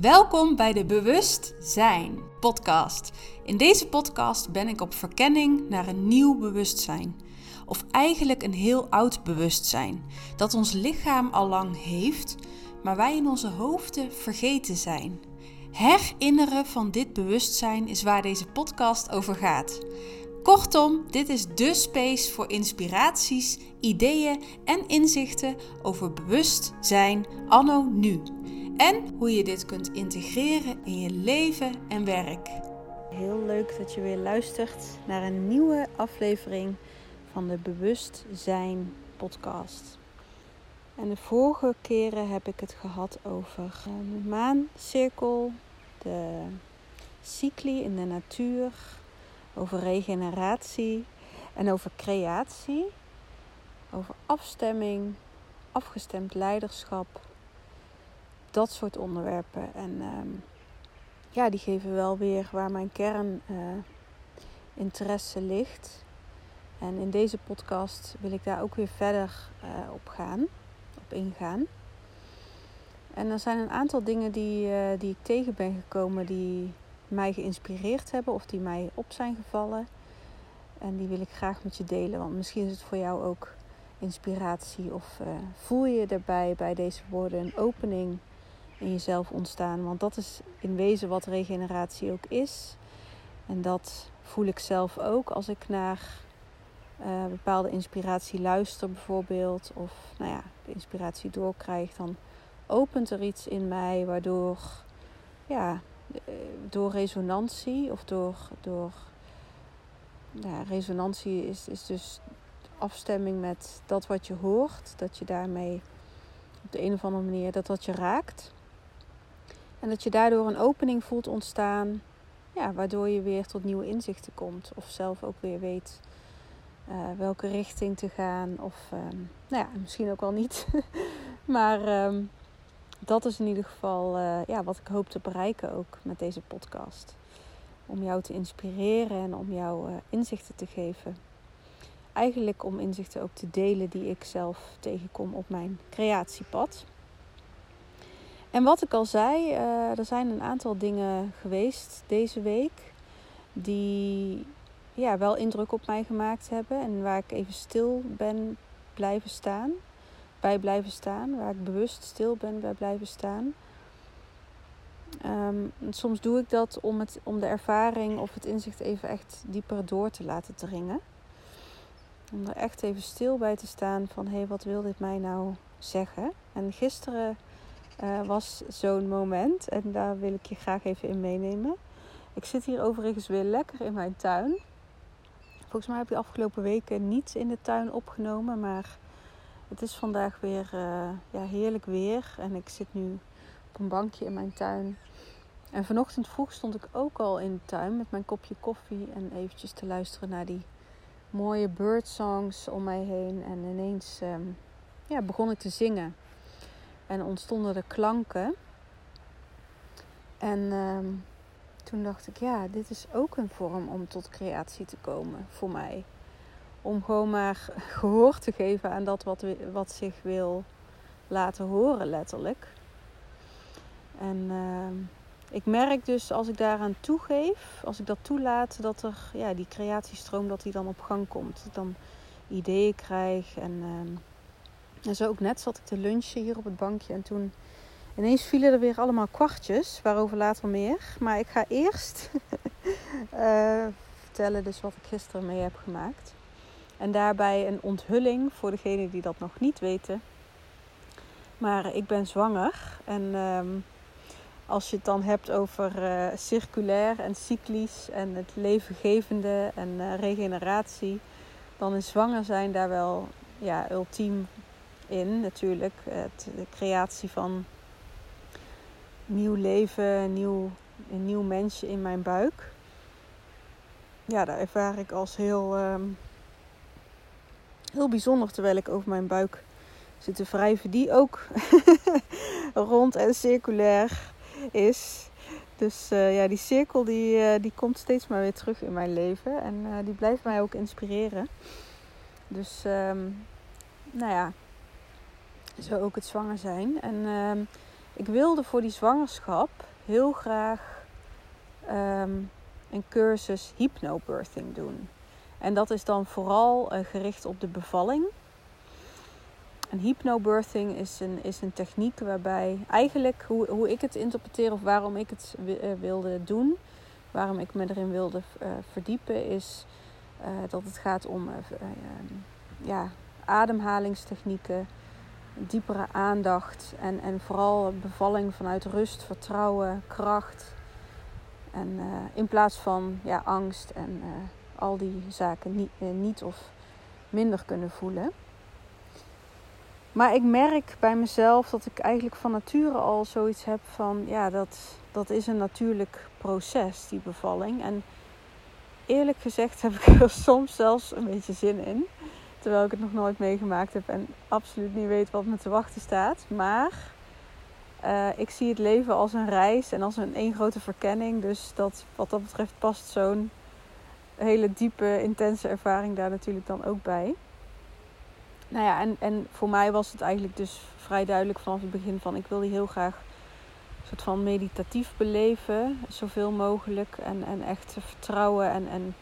Welkom bij de Bewust Zijn podcast. In deze podcast ben ik op verkenning naar een nieuw bewustzijn. Of eigenlijk een heel oud bewustzijn dat ons lichaam al lang heeft, maar wij in onze hoofden vergeten zijn. Herinneren van dit bewustzijn is waar deze podcast over gaat. Kortom, dit is de space voor inspiraties, ideeën en inzichten over bewustzijn anno nu. En hoe je dit kunt integreren in je leven en werk. Heel leuk dat je weer luistert naar een nieuwe aflevering van de Bewustzijn podcast. En de vorige keren heb ik het gehad over de maancirkel, de cycli in de natuur, over regeneratie en over creatie, over afstemming, afgestemd leiderschap, dat soort onderwerpen. En ehm, ja, die geven wel weer waar mijn kern uh, interesse ligt. En in deze podcast wil ik daar ook weer verder uh, op gaan, op ingaan. En er zijn een aantal dingen die, uh, die ik tegen ben gekomen die mij geïnspireerd hebben of die mij op zijn gevallen. En die wil ik graag met je delen, want misschien is het voor jou ook inspiratie of voel je erbij bij deze woorden een opening in jezelf ontstaan. Want dat is in wezen wat regeneratie ook is. En dat voel ik zelf ook als ik naar uh, bepaalde inspiratie luister bijvoorbeeld. Of nou ja, de inspiratie doorkrijg. Dan opent er iets in mij waardoor ja, eh, door resonantie of door, door ja, resonantie is, is dus afstemming met dat wat je hoort. Dat je daarmee op de een of andere manier dat dat je raakt. En dat je daardoor een opening voelt ontstaan, ja, waardoor je weer tot nieuwe inzichten komt. Of zelf ook weer weet uh, welke richting te gaan. Of um, nou ja, misschien ook wel niet. maar um, dat is in ieder geval uh, ja, wat ik hoop te bereiken ook met deze podcast. Om jou te inspireren en om jou uh, inzichten te geven. Eigenlijk om inzichten ook te delen die ik zelf tegenkom op mijn creatiepad. En wat ik al zei, uh, er zijn een aantal dingen geweest deze week die ja, wel indruk op mij gemaakt hebben en waar ik even stil ben blijven staan, bij blijven staan, waar ik bewust stil ben bij blijven staan. Um, soms doe ik dat om, het, om de ervaring of het inzicht even echt dieper door te laten dringen. Om er echt even stil bij te staan van hé, hey, wat wil dit mij nou zeggen? En gisteren uh, was zo'n moment. En daar wil ik je graag even in meenemen. Ik zit hier overigens weer lekker in mijn tuin. Volgens mij heb je afgelopen weken niets in de tuin opgenomen. Maar het is vandaag weer uh, ja, heerlijk weer. En ik zit nu op een bankje in mijn tuin. En vanochtend vroeg stond ik ook al in de tuin met mijn kopje koffie. En eventjes te luisteren naar die mooie birdsongs om mij heen. En ineens um, ja, begon ik te zingen. En ontstonden er klanken. En um, toen dacht ik, ja, dit is ook een vorm om tot creatie te komen voor mij. Om gewoon maar gehoor te geven aan dat wat, wat zich wil laten horen, letterlijk. En uh, ik merk dus als ik daaraan toegeef, als ik dat toelaat, dat er ja, die creatiestroom dat die dan op gang komt. Dat ik dan ideeën krijg en uh, en zo ook net zat ik te lunchen hier op het bankje en toen ineens vielen er weer allemaal kwartjes, waarover later meer. Maar ik ga eerst uh, vertellen dus wat ik gisteren mee heb gemaakt. En daarbij een onthulling voor degenen die dat nog niet weten. Maar ik ben zwanger en um, als je het dan hebt over uh, circulair en cyclisch en het levengevende en uh, regeneratie, dan is zwanger zijn daar wel ja, ultiem in natuurlijk. Het, de creatie van nieuw leven, nieuw, een nieuw mensje in mijn buik. Ja, daar ervaar ik als heel, um, heel bijzonder terwijl ik over mijn buik zit te wrijven. Die ook rond en circulair is. Dus uh, ja, die cirkel die, uh, die komt steeds maar weer terug in mijn leven. En uh, die blijft mij ook inspireren. Dus um, nou ja, zo ook het zwanger zijn. En uh, ik wilde voor die zwangerschap heel graag ehm, een cursus hypnobirthing doen. En dat is dan vooral uh, gericht op de bevalling. En hypnobirthing is een, is een techniek waarbij eigenlijk hoe, hoe ik het interpreteer of waarom ik het uh, wilde doen, waarom ik me erin wilde uh, verdiepen, is dat het gaat om ja, ademhalingstechnieken, diepere aandacht en, en vooral bevalling vanuit rust, vertrouwen, kracht. En in plaats van ja, angst en al die zaken niet, niet of minder kunnen voelen. Maar ik merk bij mezelf dat ik eigenlijk van nature al zoiets heb van, ja, dat, dat is een natuurlijk proces, die bevalling. En eerlijk gezegd heb ik er soms zelfs een beetje zin in. Terwijl ik het nog nooit meegemaakt heb en absoluut niet weet wat me te wachten staat. Maar uh, ik zie het leven als een reis en als een één grote verkenning. Dus dat, wat dat betreft past zo'n hele diepe, intense ervaring daar natuurlijk dan ook bij nou ja, en, en voor mij was het eigenlijk dus vrij duidelijk vanaf het begin van ik wil die heel graag een soort van meditatief beleven, zoveel mogelijk. En, en echt vertrouwen en, en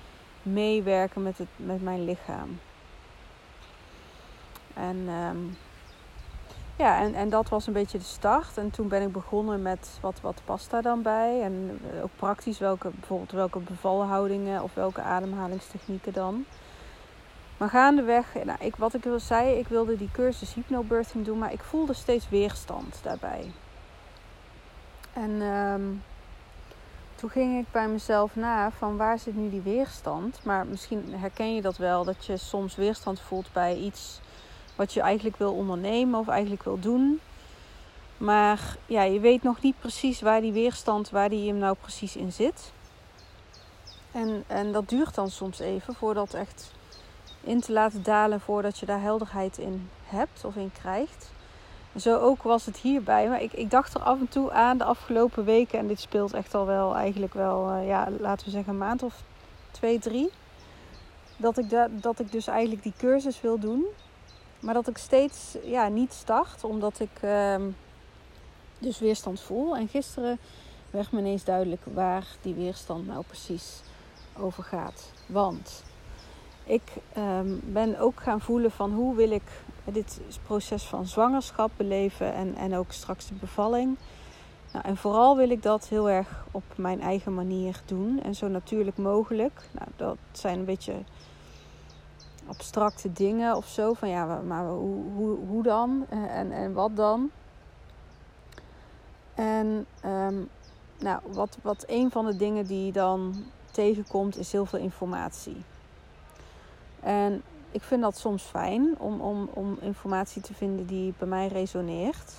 meewerken met, het, met mijn lichaam. En um, ja, en, en dat was een beetje de start. En toen ben ik begonnen met wat, wat past daar dan bij. En eh, ook praktisch welke, bijvoorbeeld welke bevalhoudingen of welke ademhalingstechnieken dan. Maar gaandeweg, nou, ik, wat ik al zei, ik wilde die cursus hypnobirthing doen, maar ik voelde steeds weerstand daarbij. En ehm, toen ging ik bij mezelf na van waar zit nu die weerstand? Maar misschien herken je dat wel, dat je soms weerstand voelt bij iets wat je eigenlijk wil ondernemen of eigenlijk wil doen. Maar ja, je weet nog niet precies waar die weerstand, waar die hem nou precies in zit. En, en dat duurt dan soms even voordat echt in te laten dalen voordat je daar helderheid in hebt of in krijgt. Zo ook was het hierbij. Maar ik, ik dacht er af en toe aan de afgelopen weken, en dit speelt echt al wel eigenlijk wel, uh, ja, laten we zeggen een maand of twee, drie. Dat ik, da dat ik dus eigenlijk die cursus wil doen. Maar dat ik steeds ja, niet start, omdat ik uh, dus weerstand voel. En gisteren werd me ineens duidelijk waar die weerstand nou precies over gaat. Want ik ehm, ben ook gaan voelen van hoe wil ik dit proces van zwangerschap beleven en, en ook straks de bevalling. Nou, en vooral wil ik dat heel erg op mijn eigen manier doen en zo natuurlijk mogelijk. Nou, dat zijn een beetje abstracte dingen of zo. Van ja, maar hoe, hoe, hoe dan en, en wat dan? En um, nou, wat, wat een van de dingen die dan tegenkomt is heel veel informatie. En ik vind dat soms fijn om, om, om informatie te vinden die bij mij resoneert.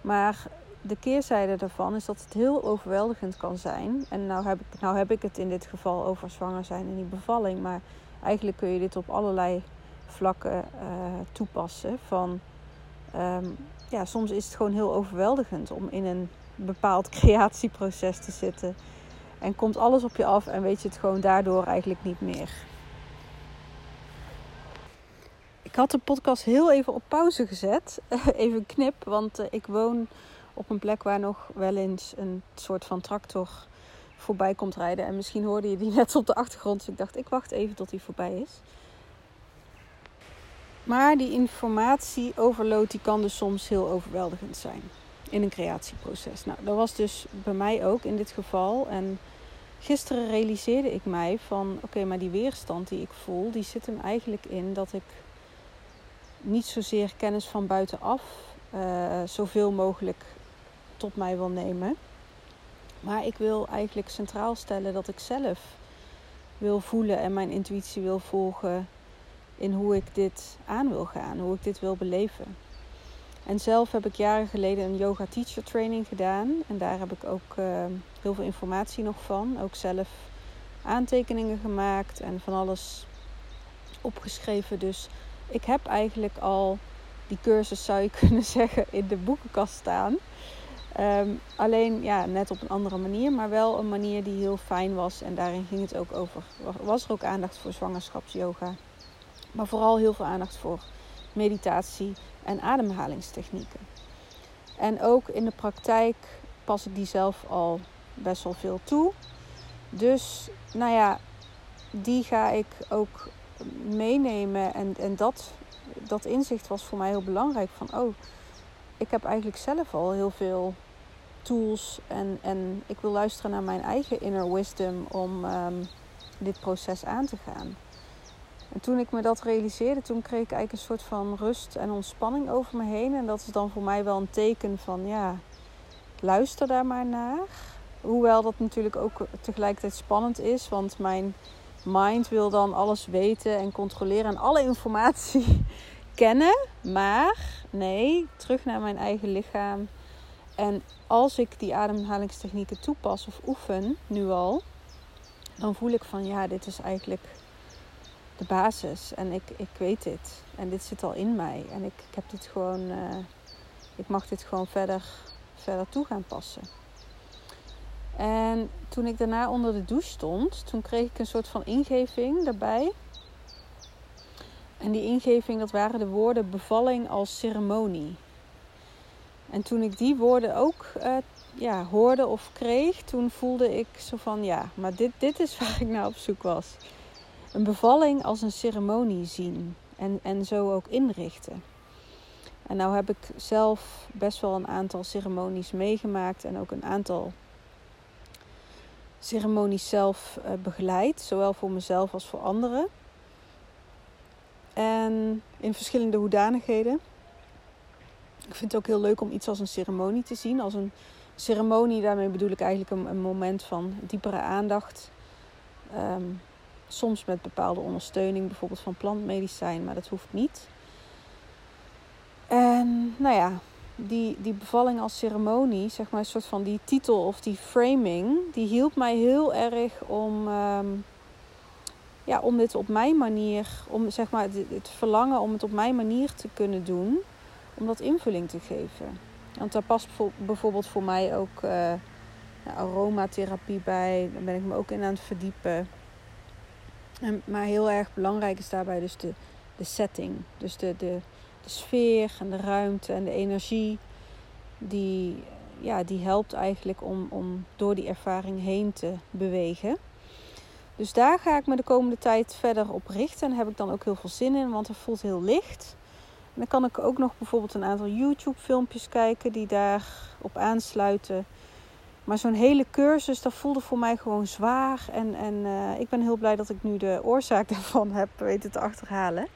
Maar de keerzijde daarvan is dat het heel overweldigend kan zijn. En nou heb ik, nou heb ik het in dit geval over zwanger zijn en die bevalling. Maar eigenlijk kun je dit op allerlei vlakken uh, toepassen. Van, um, ja, soms is het gewoon heel overweldigend om in een bepaald creatieproces te zitten. En komt alles op je af en weet je het gewoon daardoor eigenlijk niet meer. Ik had de podcast heel even op pauze gezet. even knip, want eh, ik woon op een plek waar nog wel eens een soort van tractor voorbij komt rijden. En misschien hoorde je die net op de achtergrond. Dus ik dacht, ik wacht even tot die voorbij is. Maar die informatieoverload die kan dus soms heel overweldigend zijn in een creatieproces. Nou, dat was dus bij mij ook in dit geval. En gisteren realiseerde ik mij van, oké, maar die weerstand die ik voel, die zit hem eigenlijk in dat ik niet zozeer kennis van buitenaf uh, zoveel mogelijk tot mij wil nemen. Maar ik wil eigenlijk centraal stellen dat ik zelf wil voelen en mijn intuïtie wil volgen in hoe ik dit aan wil gaan, hoe ik dit wil beleven. En zelf heb ik jaren geleden een yoga teacher training gedaan. En daar heb ik ook uh, heel veel informatie nog van. Ook zelf aantekeningen gemaakt en van alles opgeschreven. Dus ik heb eigenlijk al die cursus, zou je kunnen zeggen, in de boekenkast staan. Ehm, alleen ja, net op een andere manier, maar wel een manier die heel fijn was. En daarin ging het ook over. Was er ook aandacht voor zwangerschapsyoga. Maar vooral heel veel aandacht voor meditatie en ademhalingstechnieken. En ook in de praktijk pas ik die zelf al best wel veel toe. Dus nou ja, die ga ik ook meenemen. En, en dat, dat inzicht was voor mij heel belangrijk. Van oh, ik heb eigenlijk zelf al heel veel tools. En, en ik wil luisteren naar mijn eigen inner wisdom om ehm, dit proces aan te gaan. En toen ik me dat realiseerde, toen kreeg ik eigenlijk een soort van rust en ontspanning over me heen. En dat is dan voor mij wel een teken van ja, luister daar maar naar. Hoewel dat natuurlijk ook tegelijkertijd spannend is, want mijn mind wil dan alles weten en controleren en alle informatie kennen. Maar nee, terug naar mijn eigen lichaam. En als ik die ademhalingstechnieken toepas of oefen, nu al, dan voel ik van ja, dit is eigenlijk de basis. En ik, ik weet dit. En dit zit al in mij. En ik, ik heb dit gewoon, uh, ik mag dit gewoon verder, verder toe gaan passen. En toen ik daarna onder de douche stond, toen kreeg ik een soort van ingeving daarbij. En die ingeving, dat waren de woorden bevalling als ceremonie. En toen ik die woorden ook uh, ja, hoorde of kreeg, toen voelde ik zo van ja, maar dit, dit is waar ik naar op zoek was. Een bevalling als een ceremonie zien en, en zo ook inrichten. En nou heb ik zelf best wel een aantal ceremonies meegemaakt en ook een aantal ceremonies zelf uh, begeleid, zowel voor mezelf als voor anderen. En in verschillende hoedanigheden. Ik vind het ook heel leuk om iets als een ceremonie te zien. Als een ceremonie, daarmee bedoel ik eigenlijk een, een moment van diepere aandacht. Ehm, soms met bepaalde ondersteuning, bijvoorbeeld van plantmedicijn, maar dat hoeft niet. En nou ja, die, die bevalling als ceremonie, zeg maar, een soort van die titel of die framing, die hielp mij heel erg om, ehm, ja, om dit op mijn manier, om zeg maar het, het, verlangen om het op mijn manier te kunnen doen, om dat invulling te geven. Want daar past bijvoorbeeld voor mij ook uh, aromatherapie bij, daar ben ik me ook in aan het verdiepen. En, maar heel erg belangrijk is daarbij dus de, de setting, dus de, de, de sfeer en de ruimte en de energie, die, ja, die helpt eigenlijk om, om door die ervaring heen te bewegen. Dus daar ga ik me de komende tijd verder op richten. En heb ik dan ook heel veel zin in, want het voelt heel licht. Dan kan ik ook nog bijvoorbeeld een aantal YouTube-filmpjes kijken die daarop aansluiten. Maar zo'n hele cursus, dat voelde voor mij gewoon zwaar. En, en uh, ik ben heel blij dat ik nu de oorzaak daarvan heb weten te achterhalen.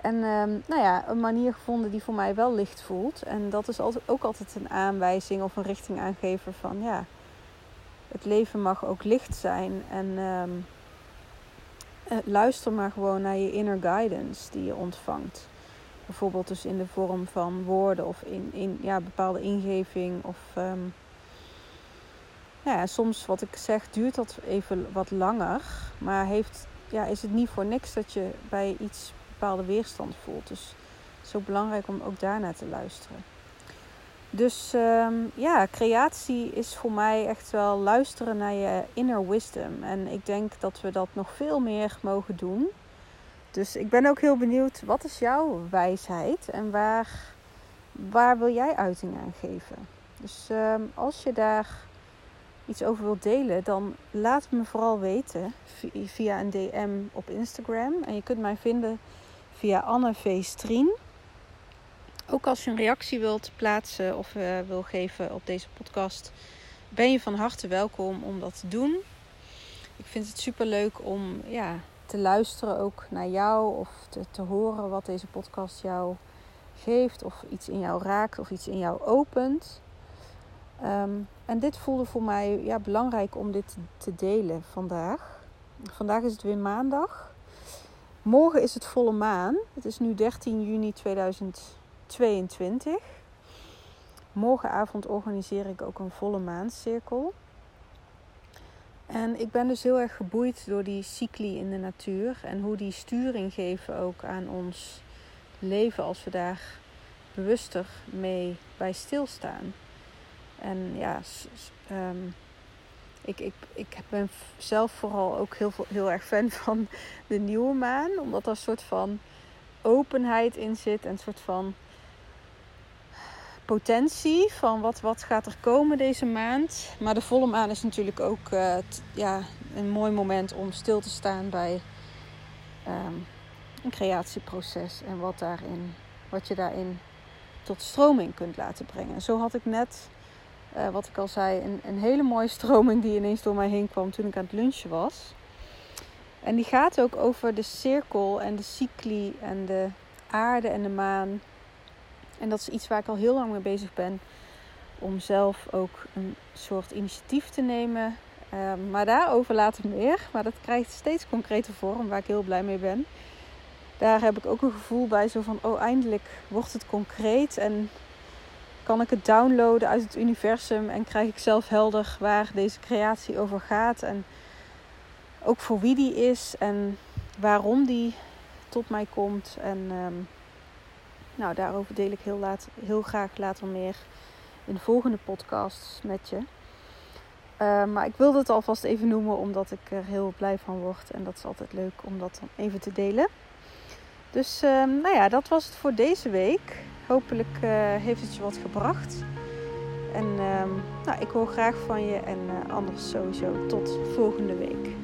En um, nou ja, een manier gevonden die voor mij wel licht voelt. En dat is altijd, ook altijd een aanwijzing of een richtingaangever van ja, het leven mag ook licht zijn. En um, luister maar gewoon naar je inner guidance die je ontvangt. Bijvoorbeeld dus in de vorm van woorden of in, in ja, bepaalde ingeving. Of um, ja, soms wat ik zeg duurt dat even wat langer. Maar heeft, ja, is het niet voor niks dat je bij iets bepaalde weerstand voelt. Dus het is zo belangrijk om ook daarnaar te luisteren. Dus um, ja, creatie is voor mij echt wel luisteren naar je inner wisdom. En ik denk dat we dat nog veel meer mogen doen. Dus ik ben ook heel benieuwd, wat is jouw wijsheid en waar, waar wil jij uiting aan geven? Dus um, als je daar iets over wilt delen, dan laat me vooral weten via een DM op Instagram. En je kunt mij vinden via Anne V. Ook als je een reactie wilt plaatsen of uh, wil geven op deze podcast, ben je van harte welkom om dat te doen. Ik vind het super leuk om ja, te luisteren ook naar jou of te, te horen wat deze podcast jou geeft of iets in jou raakt of iets in jou opent. Um, en dit voelde voor mij ja, belangrijk om dit te delen vandaag. Vandaag is het weer maandag. Morgen is het volle maan. Het is nu 13 juni 2022. Morgenavond organiseer ik ook een volle maancirkel. En ik ben dus heel erg geboeid door die cycli in de natuur en hoe die sturing geven ook aan ons leven als we daar bewuster mee bij stilstaan. En ja, um, ik, ik, ik ben zelf vooral ook heel, heel erg fan van de nieuwe maan. Omdat er een soort van openheid in zit. En een soort van potentie van wat, wat gaat er komen deze maand. Maar de volle maan is natuurlijk ook uh, ja, een mooi moment om stil te staan bij um, een creatieproces en wat, daarin, wat je daarin tot stroming kunt laten brengen. Zo had ik net, uh, wat ik al zei, een, een hele mooie stroming die ineens door mij heen kwam toen ik aan het lunchen was. En die gaat ook over de cirkel en de cycli en de aarde en de maan. En dat is iets waar ik al heel lang mee bezig ben. Om zelf ook een soort initiatief te nemen. Um, maar daarover later meer. Maar dat krijgt steeds concrete vorm, waar ik heel blij mee ben. Daar heb ik ook een gevoel bij, zo van: oh, eindelijk wordt het concreet. En kan ik het downloaden uit het universum. En krijg ik zelf helder waar deze creatie over gaat. En ook voor wie die is en waarom die tot mij komt. En um, nou, daarover deel ik heel, laat, heel graag later meer in de volgende podcast met je. Uh, maar ik wilde het alvast even noemen omdat ik er heel blij van word. En dat is altijd leuk om dat dan even te delen. Dus uh, nou ja, dat was het voor deze week. Hopelijk uh, heeft het je wat gebracht. En nou, ik hoor graag van je en eh, anders sowieso tot volgende week.